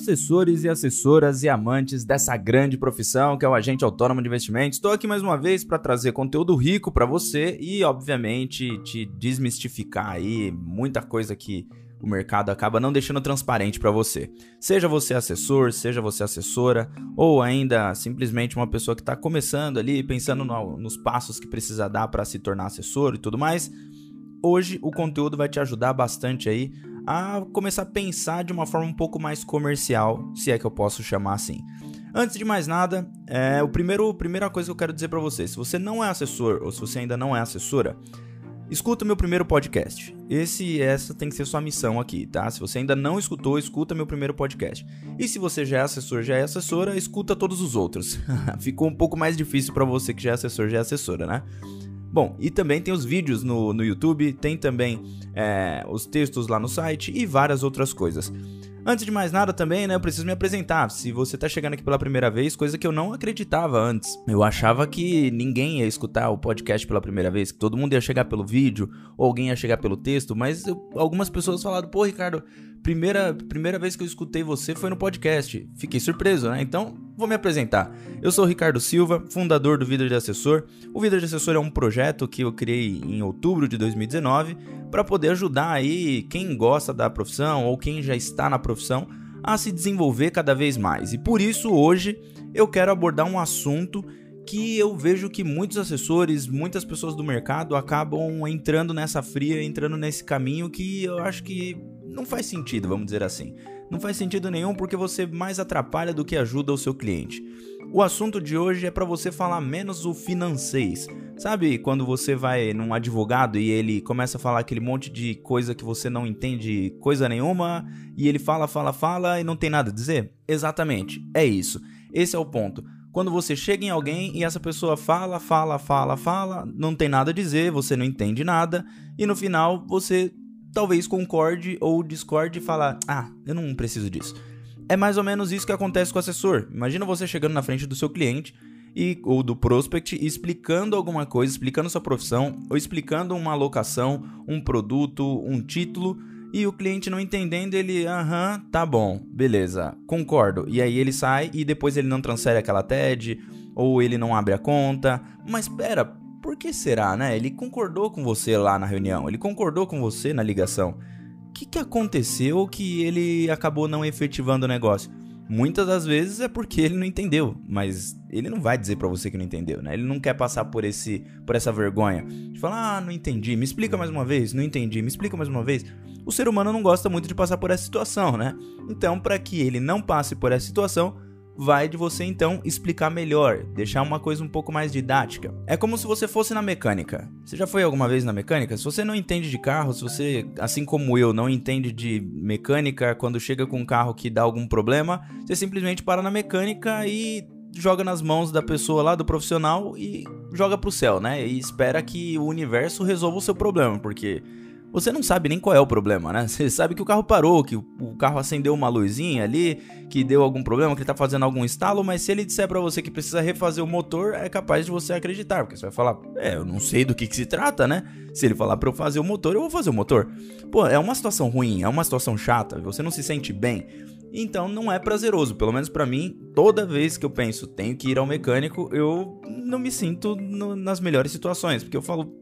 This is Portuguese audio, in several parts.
assessores e assessoras e amantes dessa grande profissão que é o agente autônomo de investimentos. Estou aqui mais uma vez para trazer conteúdo rico para você e, obviamente, te desmistificar aí muita coisa que o mercado acaba não deixando transparente para você. Seja você assessor, seja você assessora, ou ainda simplesmente uma pessoa que está começando ali, pensando no, nos passos que precisa dar para se tornar assessor e tudo mais. Hoje o conteúdo vai te ajudar bastante aí a começar a pensar de uma forma um pouco mais comercial, se é que eu posso chamar assim. Antes de mais nada, é, o primeiro, primeira coisa que eu quero dizer para você, se você não é assessor ou se você ainda não é assessora, escuta meu primeiro podcast. Esse, essa tem que ser sua missão aqui, tá? Se você ainda não escutou, escuta meu primeiro podcast. E se você já é assessor, já é assessora, escuta todos os outros. Ficou um pouco mais difícil para você que já é assessor, já é assessora, né? Bom, e também tem os vídeos no, no YouTube, tem também é, os textos lá no site e várias outras coisas. Antes de mais nada também, né, eu preciso me apresentar. Se você tá chegando aqui pela primeira vez, coisa que eu não acreditava antes. Eu achava que ninguém ia escutar o podcast pela primeira vez, que todo mundo ia chegar pelo vídeo, ou alguém ia chegar pelo texto, mas eu, algumas pessoas falaram, pô, Ricardo, primeira, primeira vez que eu escutei você foi no podcast. Fiquei surpreso, né? Então, vou me apresentar. Eu sou Ricardo Silva, fundador do Vida de Assessor. O Vida de Assessor é um projeto que eu criei em outubro de 2019 para poder ajudar aí quem gosta da profissão ou quem já está na profissão a se desenvolver cada vez mais. E por isso hoje eu quero abordar um assunto que eu vejo que muitos assessores, muitas pessoas do mercado acabam entrando nessa fria, entrando nesse caminho que eu acho que não faz sentido, vamos dizer assim. Não faz sentido nenhum porque você mais atrapalha do que ajuda o seu cliente. O assunto de hoje é para você falar menos o financeiro. Sabe quando você vai num advogado e ele começa a falar aquele monte de coisa que você não entende coisa nenhuma e ele fala, fala, fala e não tem nada a dizer? Exatamente, é isso. Esse é o ponto. Quando você chega em alguém e essa pessoa fala, fala, fala, fala, não tem nada a dizer, você não entende nada e no final você talvez concorde ou discorde e falar: "Ah, eu não preciso disso". É mais ou menos isso que acontece com o assessor. Imagina você chegando na frente do seu cliente e ou do prospect explicando alguma coisa, explicando sua profissão ou explicando uma alocação, um produto, um título e o cliente não entendendo, ele, aham, tá bom, beleza, concordo. E aí ele sai e depois ele não transfere aquela TED ou ele não abre a conta. Mas espera, que será, né? Ele concordou com você lá na reunião, ele concordou com você na ligação. O que, que aconteceu que ele acabou não efetivando o negócio? Muitas das vezes é porque ele não entendeu, mas ele não vai dizer para você que não entendeu, né? Ele não quer passar por esse por essa vergonha de falar: "Ah, não entendi, me explica mais uma vez, não entendi, me explica mais uma vez". O ser humano não gosta muito de passar por essa situação, né? Então, para que ele não passe por essa situação, vai de você então explicar melhor, deixar uma coisa um pouco mais didática. É como se você fosse na mecânica. Você já foi alguma vez na mecânica? Se você não entende de carro, se você, assim como eu, não entende de mecânica, quando chega com um carro que dá algum problema, você simplesmente para na mecânica e joga nas mãos da pessoa lá, do profissional e joga pro céu, né? E espera que o universo resolva o seu problema, porque você não sabe nem qual é o problema, né? Você sabe que o carro parou, que o carro acendeu uma luzinha ali, que deu algum problema, que ele tá fazendo algum estalo, mas se ele disser para você que precisa refazer o motor, é capaz de você acreditar, porque você vai falar, é, eu não sei do que, que se trata, né? Se ele falar para eu fazer o motor, eu vou fazer o motor. Pô, é uma situação ruim, é uma situação chata, você não se sente bem. Então não é prazeroso, pelo menos para mim, toda vez que eu penso tenho que ir ao mecânico, eu não me sinto no, nas melhores situações, porque eu falo,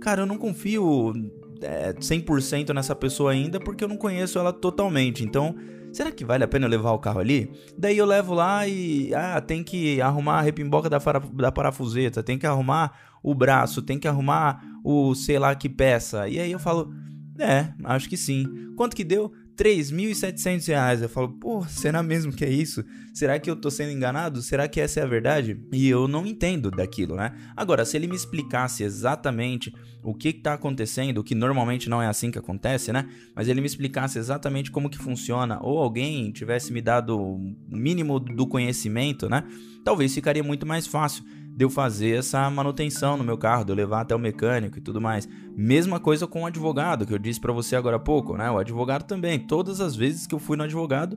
cara, eu não confio é, 100% nessa pessoa ainda porque eu não conheço ela totalmente. Então, será que vale a pena eu levar o carro ali? Daí eu levo lá e ah, tem que arrumar a repimboca da, da parafuseta, tem que arrumar o braço, tem que arrumar o sei lá que peça. E aí eu falo, é, acho que sim. Quanto que deu? 3.700 reais. Eu falo, pô, será mesmo que é isso? Será que eu tô sendo enganado? Será que essa é a verdade? E eu não entendo daquilo, né? Agora, se ele me explicasse exatamente o que, que tá acontecendo, que normalmente não é assim que acontece, né? Mas ele me explicasse exatamente como que funciona, ou alguém tivesse me dado o mínimo do conhecimento, né? Talvez ficaria muito mais fácil de eu fazer essa manutenção no meu carro, de eu levar até o mecânico e tudo mais. Mesma coisa com o advogado, que eu disse para você agora há pouco, né? O advogado também, todas as vezes que eu fui no advogado,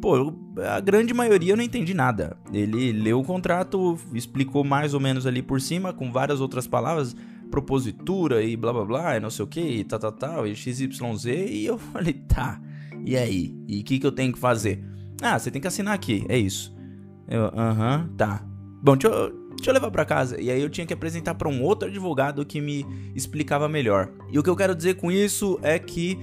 pô, a grande maioria eu não entendi nada. Ele leu o contrato, explicou mais ou menos ali por cima, com várias outras palavras, propositura e blá blá blá, e não sei o que, e tal, tal, tal, e XYZ, e eu falei, tá, e aí? E o que, que eu tenho que fazer? Ah, você tem que assinar aqui, é isso. Eu, aham, tá. Bom, deixa eu, deixa eu levar para casa. E aí eu tinha que apresentar para um outro advogado que me explicava melhor. E o que eu quero dizer com isso é que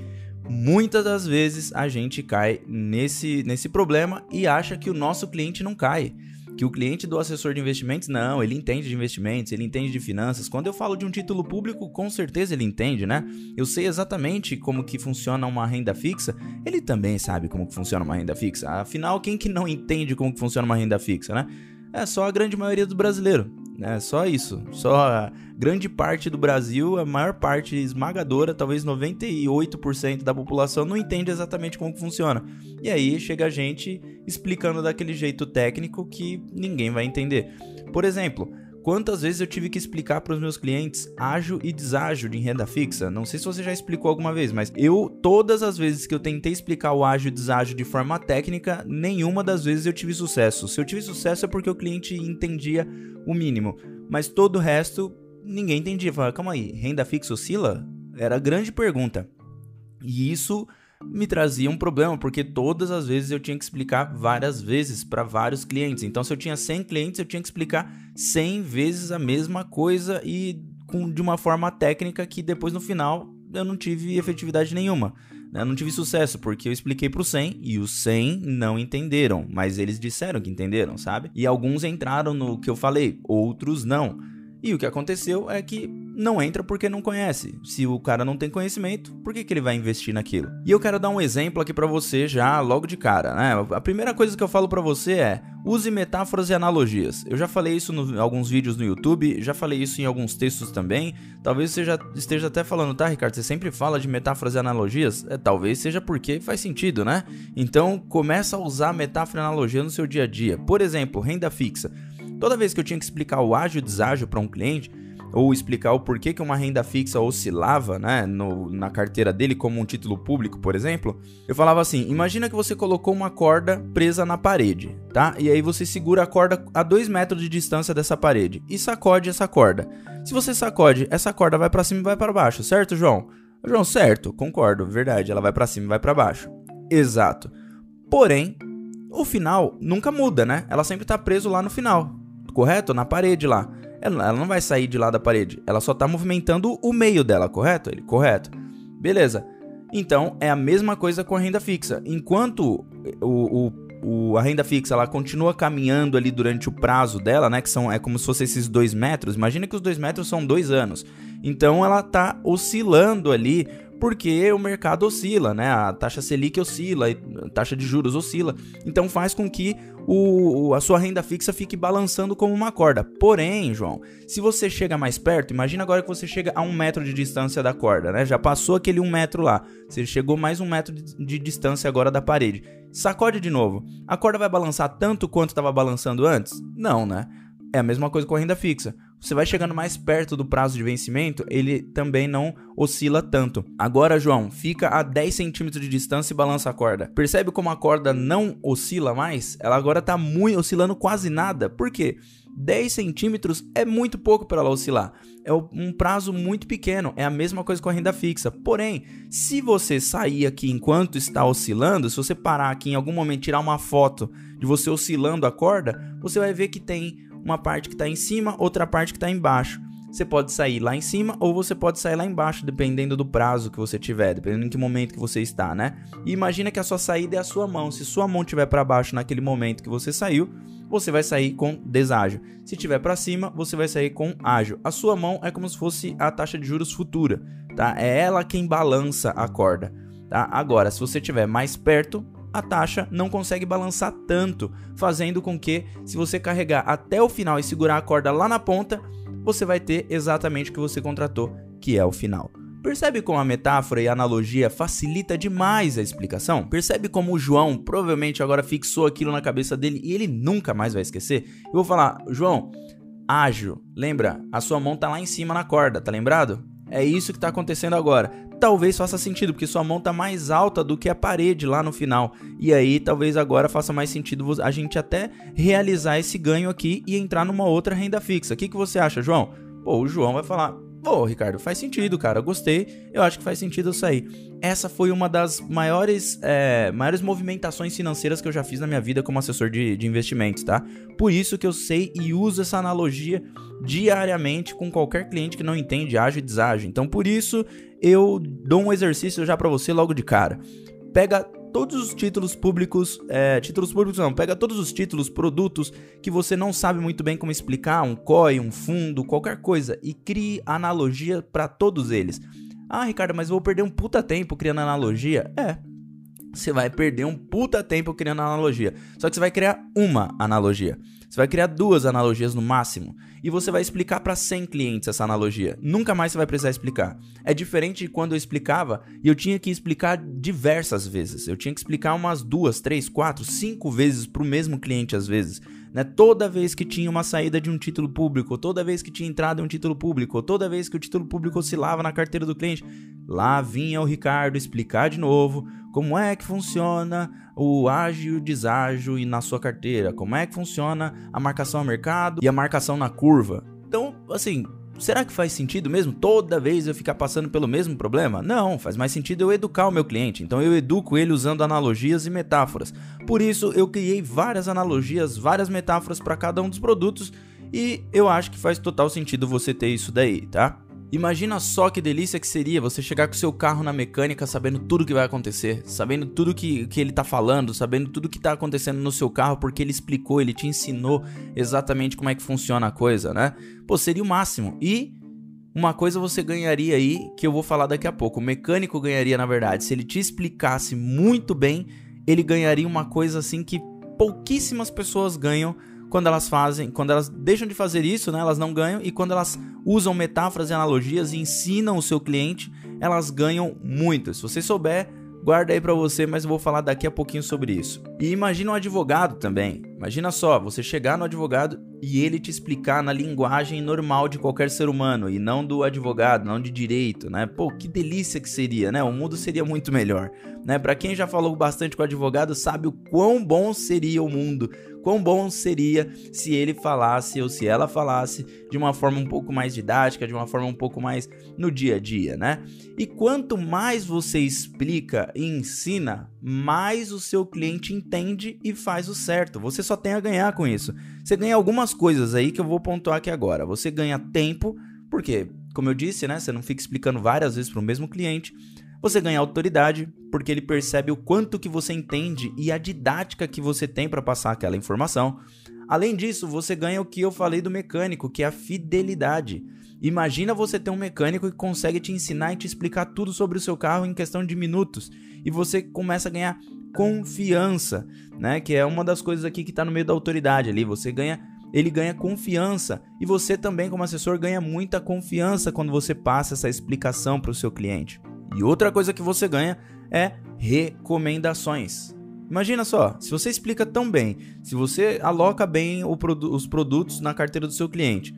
muitas das vezes a gente cai nesse, nesse problema e acha que o nosso cliente não cai que o cliente do assessor de investimentos, não, ele entende de investimentos, ele entende de finanças. Quando eu falo de um título público, com certeza ele entende, né? Eu sei exatamente como que funciona uma renda fixa, ele também sabe como que funciona uma renda fixa. Afinal, quem que não entende como que funciona uma renda fixa, né? É só a grande maioria do brasileiro. É só isso. Só a grande parte do Brasil, a maior parte esmagadora, talvez 98% da população não entende exatamente como funciona. E aí chega a gente explicando daquele jeito técnico que ninguém vai entender. Por exemplo, Quantas vezes eu tive que explicar para os meus clientes ágio e deságio de renda fixa? Não sei se você já explicou alguma vez, mas eu, todas as vezes que eu tentei explicar o ágio e deságio de forma técnica, nenhuma das vezes eu tive sucesso. Se eu tive sucesso é porque o cliente entendia o mínimo, mas todo o resto ninguém entendia. Falava, calma aí, renda fixa oscila? Era a grande pergunta. E isso me trazia um problema, porque todas as vezes eu tinha que explicar várias vezes para vários clientes. Então, se eu tinha 100 clientes, eu tinha que explicar 100 vezes a mesma coisa e com, de uma forma técnica que depois no final eu não tive efetividade nenhuma. Né? Eu não tive sucesso, porque eu expliquei para os 100 e os 100 não entenderam, mas eles disseram que entenderam, sabe? E alguns entraram no que eu falei, outros não. E o que aconteceu é que não entra porque não conhece. Se o cara não tem conhecimento, por que, que ele vai investir naquilo? E eu quero dar um exemplo aqui para você já logo de cara, né? A primeira coisa que eu falo para você é: use metáforas e analogias. Eu já falei isso em alguns vídeos no YouTube, já falei isso em alguns textos também. Talvez você já esteja até falando, tá, Ricardo? Você sempre fala de metáforas e analogias? É, talvez seja porque faz sentido, né? Então começa a usar metáfora e analogia no seu dia a dia. Por exemplo, renda fixa. Toda vez que eu tinha que explicar o ágio e deságio para um cliente, ou explicar o porquê que uma renda fixa oscilava né, no, na carteira dele como um título público, por exemplo, eu falava assim: imagina que você colocou uma corda presa na parede, tá? E aí você segura a corda a 2 metros de distância dessa parede e sacode essa corda. Se você sacode, essa corda vai para cima e vai para baixo, certo, João? João, certo, concordo, verdade, ela vai para cima e vai para baixo. Exato. Porém, o final nunca muda, né? Ela sempre tá preso lá no final correto? Na parede lá. Ela, não vai sair de lá da parede. Ela só está movimentando o meio dela, correto? Ele, correto. Beleza. Então é a mesma coisa com a renda fixa. Enquanto o, o, o, a renda fixa ela continua caminhando ali durante o prazo dela, né? Que são é como se fosse esses dois metros. Imagina que os dois metros são dois anos. Então ela está oscilando ali porque o mercado oscila, né? A taxa Selic oscila, a taxa de juros oscila. Então faz com que o, a sua renda fixa fique balançando como uma corda. Porém, João, se você chega mais perto, imagina agora que você chega a um metro de distância da corda, né? Já passou aquele um metro lá. Você chegou mais um metro de, de distância agora da parede. Sacode de novo. A corda vai balançar tanto quanto estava balançando antes? Não, né? É a mesma coisa com a renda fixa você vai chegando mais perto do prazo de vencimento, ele também não oscila tanto. Agora, João, fica a 10 centímetros de distância e balança a corda. Percebe como a corda não oscila mais? Ela agora está muito oscilando quase nada. Por quê? 10 centímetros é muito pouco para ela oscilar. É um prazo muito pequeno. É a mesma coisa com a renda fixa. Porém, se você sair aqui enquanto está oscilando, se você parar aqui em algum momento tirar uma foto de você oscilando a corda, você vai ver que tem uma parte que está em cima, outra parte que está embaixo. Você pode sair lá em cima ou você pode sair lá embaixo, dependendo do prazo que você tiver, dependendo em que momento que você está, né? E imagina que a sua saída é a sua mão. Se sua mão estiver para baixo naquele momento que você saiu, você vai sair com deságio. Se estiver para cima, você vai sair com ágio. A sua mão é como se fosse a taxa de juros futura, tá? É ela quem balança a corda, tá? Agora, se você estiver mais perto, a taxa não consegue balançar tanto, fazendo com que, se você carregar até o final e segurar a corda lá na ponta, você vai ter exatamente o que você contratou, que é o final. Percebe como a metáfora e a analogia facilita demais a explicação? Percebe como o João provavelmente agora fixou aquilo na cabeça dele e ele nunca mais vai esquecer? Eu vou falar, João, ágil, lembra? A sua mão tá lá em cima na corda, tá lembrado? É isso que está acontecendo agora. Talvez faça sentido, porque sua mão está mais alta do que a parede lá no final. E aí, talvez agora faça mais sentido a gente até realizar esse ganho aqui e entrar numa outra renda fixa. O que, que você acha, João? Pô, o João vai falar: Pô, Ricardo, faz sentido, cara. Gostei. Eu acho que faz sentido eu sair. Essa foi uma das maiores, é, maiores movimentações financeiras que eu já fiz na minha vida como assessor de, de investimentos, tá? Por isso que eu sei e uso essa analogia diariamente com qualquer cliente que não entende ágil e deságio. Então, por isso, eu dou um exercício já para você logo de cara. Pega todos os títulos públicos, é, títulos públicos não, pega todos os títulos, produtos que você não sabe muito bem como explicar, um COI, um fundo, qualquer coisa, e crie analogia para todos eles. Ah, Ricardo, mas vou perder um puta tempo criando analogia? É. Você vai perder um puta tempo criando analogia. Só que você vai criar uma analogia. Você vai criar duas analogias no máximo e você vai explicar para 100 clientes essa analogia. Nunca mais você vai precisar explicar. É diferente de quando eu explicava e eu tinha que explicar diversas vezes. Eu tinha que explicar umas duas, três, quatro, cinco vezes para o mesmo cliente às vezes. Né? Toda vez que tinha uma saída de um título público, toda vez que tinha entrada em um título público, toda vez que o título público oscilava na carteira do cliente, lá vinha o Ricardo explicar de novo como é que funciona o ágil e o deságio na sua carteira, como é que funciona a marcação a mercado e a marcação na curva. Então, assim, será que faz sentido mesmo toda vez eu ficar passando pelo mesmo problema? Não, faz mais sentido eu educar o meu cliente. Então eu educo ele usando analogias e metáforas. Por isso eu criei várias analogias, várias metáforas para cada um dos produtos e eu acho que faz total sentido você ter isso daí, tá? Imagina só que delícia que seria você chegar com seu carro na mecânica sabendo tudo que vai acontecer, sabendo tudo que, que ele tá falando, sabendo tudo que tá acontecendo no seu carro, porque ele explicou, ele te ensinou exatamente como é que funciona a coisa, né? Pô, seria o máximo. E uma coisa você ganharia aí, que eu vou falar daqui a pouco. O mecânico ganharia, na verdade, se ele te explicasse muito bem, ele ganharia uma coisa assim que pouquíssimas pessoas ganham quando elas fazem, quando elas deixam de fazer isso, né, elas não ganham, e quando elas usam metáforas e analogias e ensinam o seu cliente, elas ganham muito. Se você souber, guarda aí para você, mas eu vou falar daqui a pouquinho sobre isso. E imagina um advogado também. Imagina só, você chegar no advogado e ele te explicar na linguagem normal de qualquer ser humano e não do advogado, não de direito, né? Pô, que delícia que seria, né? O mundo seria muito melhor, né? Para quem já falou bastante com advogado, sabe o quão bom seria o mundo quão bom seria se ele falasse ou se ela falasse de uma forma um pouco mais didática, de uma forma um pouco mais no dia a dia, né? E quanto mais você explica e ensina, mais o seu cliente entende e faz o certo. Você só tem a ganhar com isso. Você ganha algumas coisas aí que eu vou pontuar aqui agora. Você ganha tempo, porque, como eu disse, né, você não fica explicando várias vezes para o mesmo cliente. Você ganha autoridade, porque ele percebe o quanto que você entende e a didática que você tem para passar aquela informação. Além disso, você ganha o que eu falei do mecânico, que é a fidelidade. Imagina você ter um mecânico que consegue te ensinar e te explicar tudo sobre o seu carro em questão de minutos e você começa a ganhar confiança, né? Que é uma das coisas aqui que está no meio da autoridade ali. Você ganha, ele ganha confiança e você também como assessor ganha muita confiança quando você passa essa explicação para o seu cliente. E outra coisa que você ganha é recomendações. Imagina só, se você explica tão bem, se você aloca bem produ os produtos na carteira do seu cliente,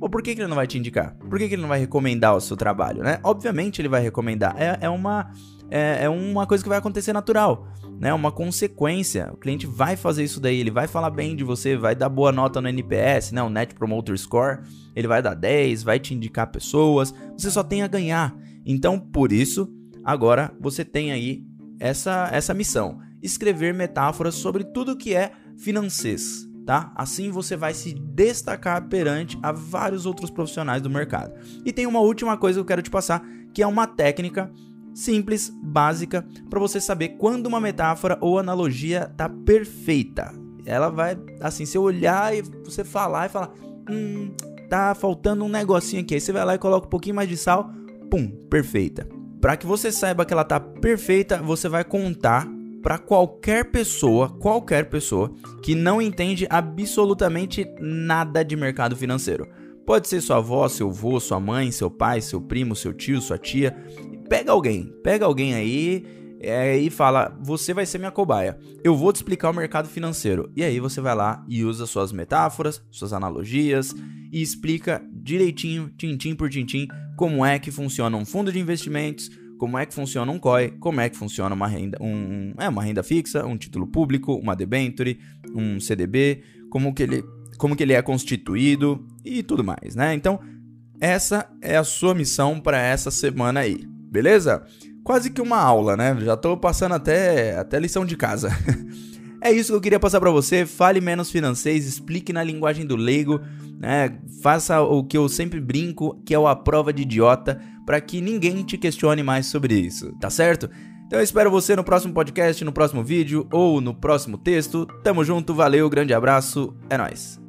ou por que, que ele não vai te indicar? Por que, que ele não vai recomendar o seu trabalho, né? Obviamente ele vai recomendar. É, é uma, é, é, uma coisa que vai acontecer natural, né? Uma consequência. O cliente vai fazer isso daí, ele vai falar bem de você, vai dar boa nota no NPS, né? O Net Promoter Score, ele vai dar 10, vai te indicar pessoas. Você só tem a ganhar. Então, por isso, agora você tem aí essa, essa missão: escrever metáforas sobre tudo que é financês. Tá? Assim você vai se destacar perante a vários outros profissionais do mercado. E tem uma última coisa que eu quero te passar, que é uma técnica simples, básica, para você saber quando uma metáfora ou analogia tá perfeita. Ela vai, assim, se olhar e você falar e falar, hum, tá faltando um negocinho aqui. Aí você vai lá e coloca um pouquinho mais de sal, pum, perfeita. Para que você saiba que ela tá perfeita, você vai contar para qualquer pessoa, qualquer pessoa que não entende absolutamente nada de mercado financeiro. Pode ser sua avó, seu avô, sua mãe, seu pai, seu primo, seu tio, sua tia. Pega alguém, pega alguém aí é, e fala: Você vai ser minha cobaia. Eu vou te explicar o mercado financeiro. E aí você vai lá e usa suas metáforas, suas analogias e explica direitinho, tintim por tintim, como é que funciona um fundo de investimentos, como é que funciona um COI, como é que funciona uma renda, um, é uma renda fixa, um título público, uma debenture, um CDB, como que ele, como que ele é constituído e tudo mais, né? Então, essa é a sua missão para essa semana aí, beleza? Quase que uma aula, né? Já tô passando até, até lição de casa. é isso que eu queria passar para você. Fale menos financeiro, explique na linguagem do leigo, né? Faça o que eu sempre brinco, que é o a prova de idiota, para que ninguém te questione mais sobre isso, tá certo? Então eu espero você no próximo podcast, no próximo vídeo ou no próximo texto. Tamo junto, valeu, grande abraço, é nóis.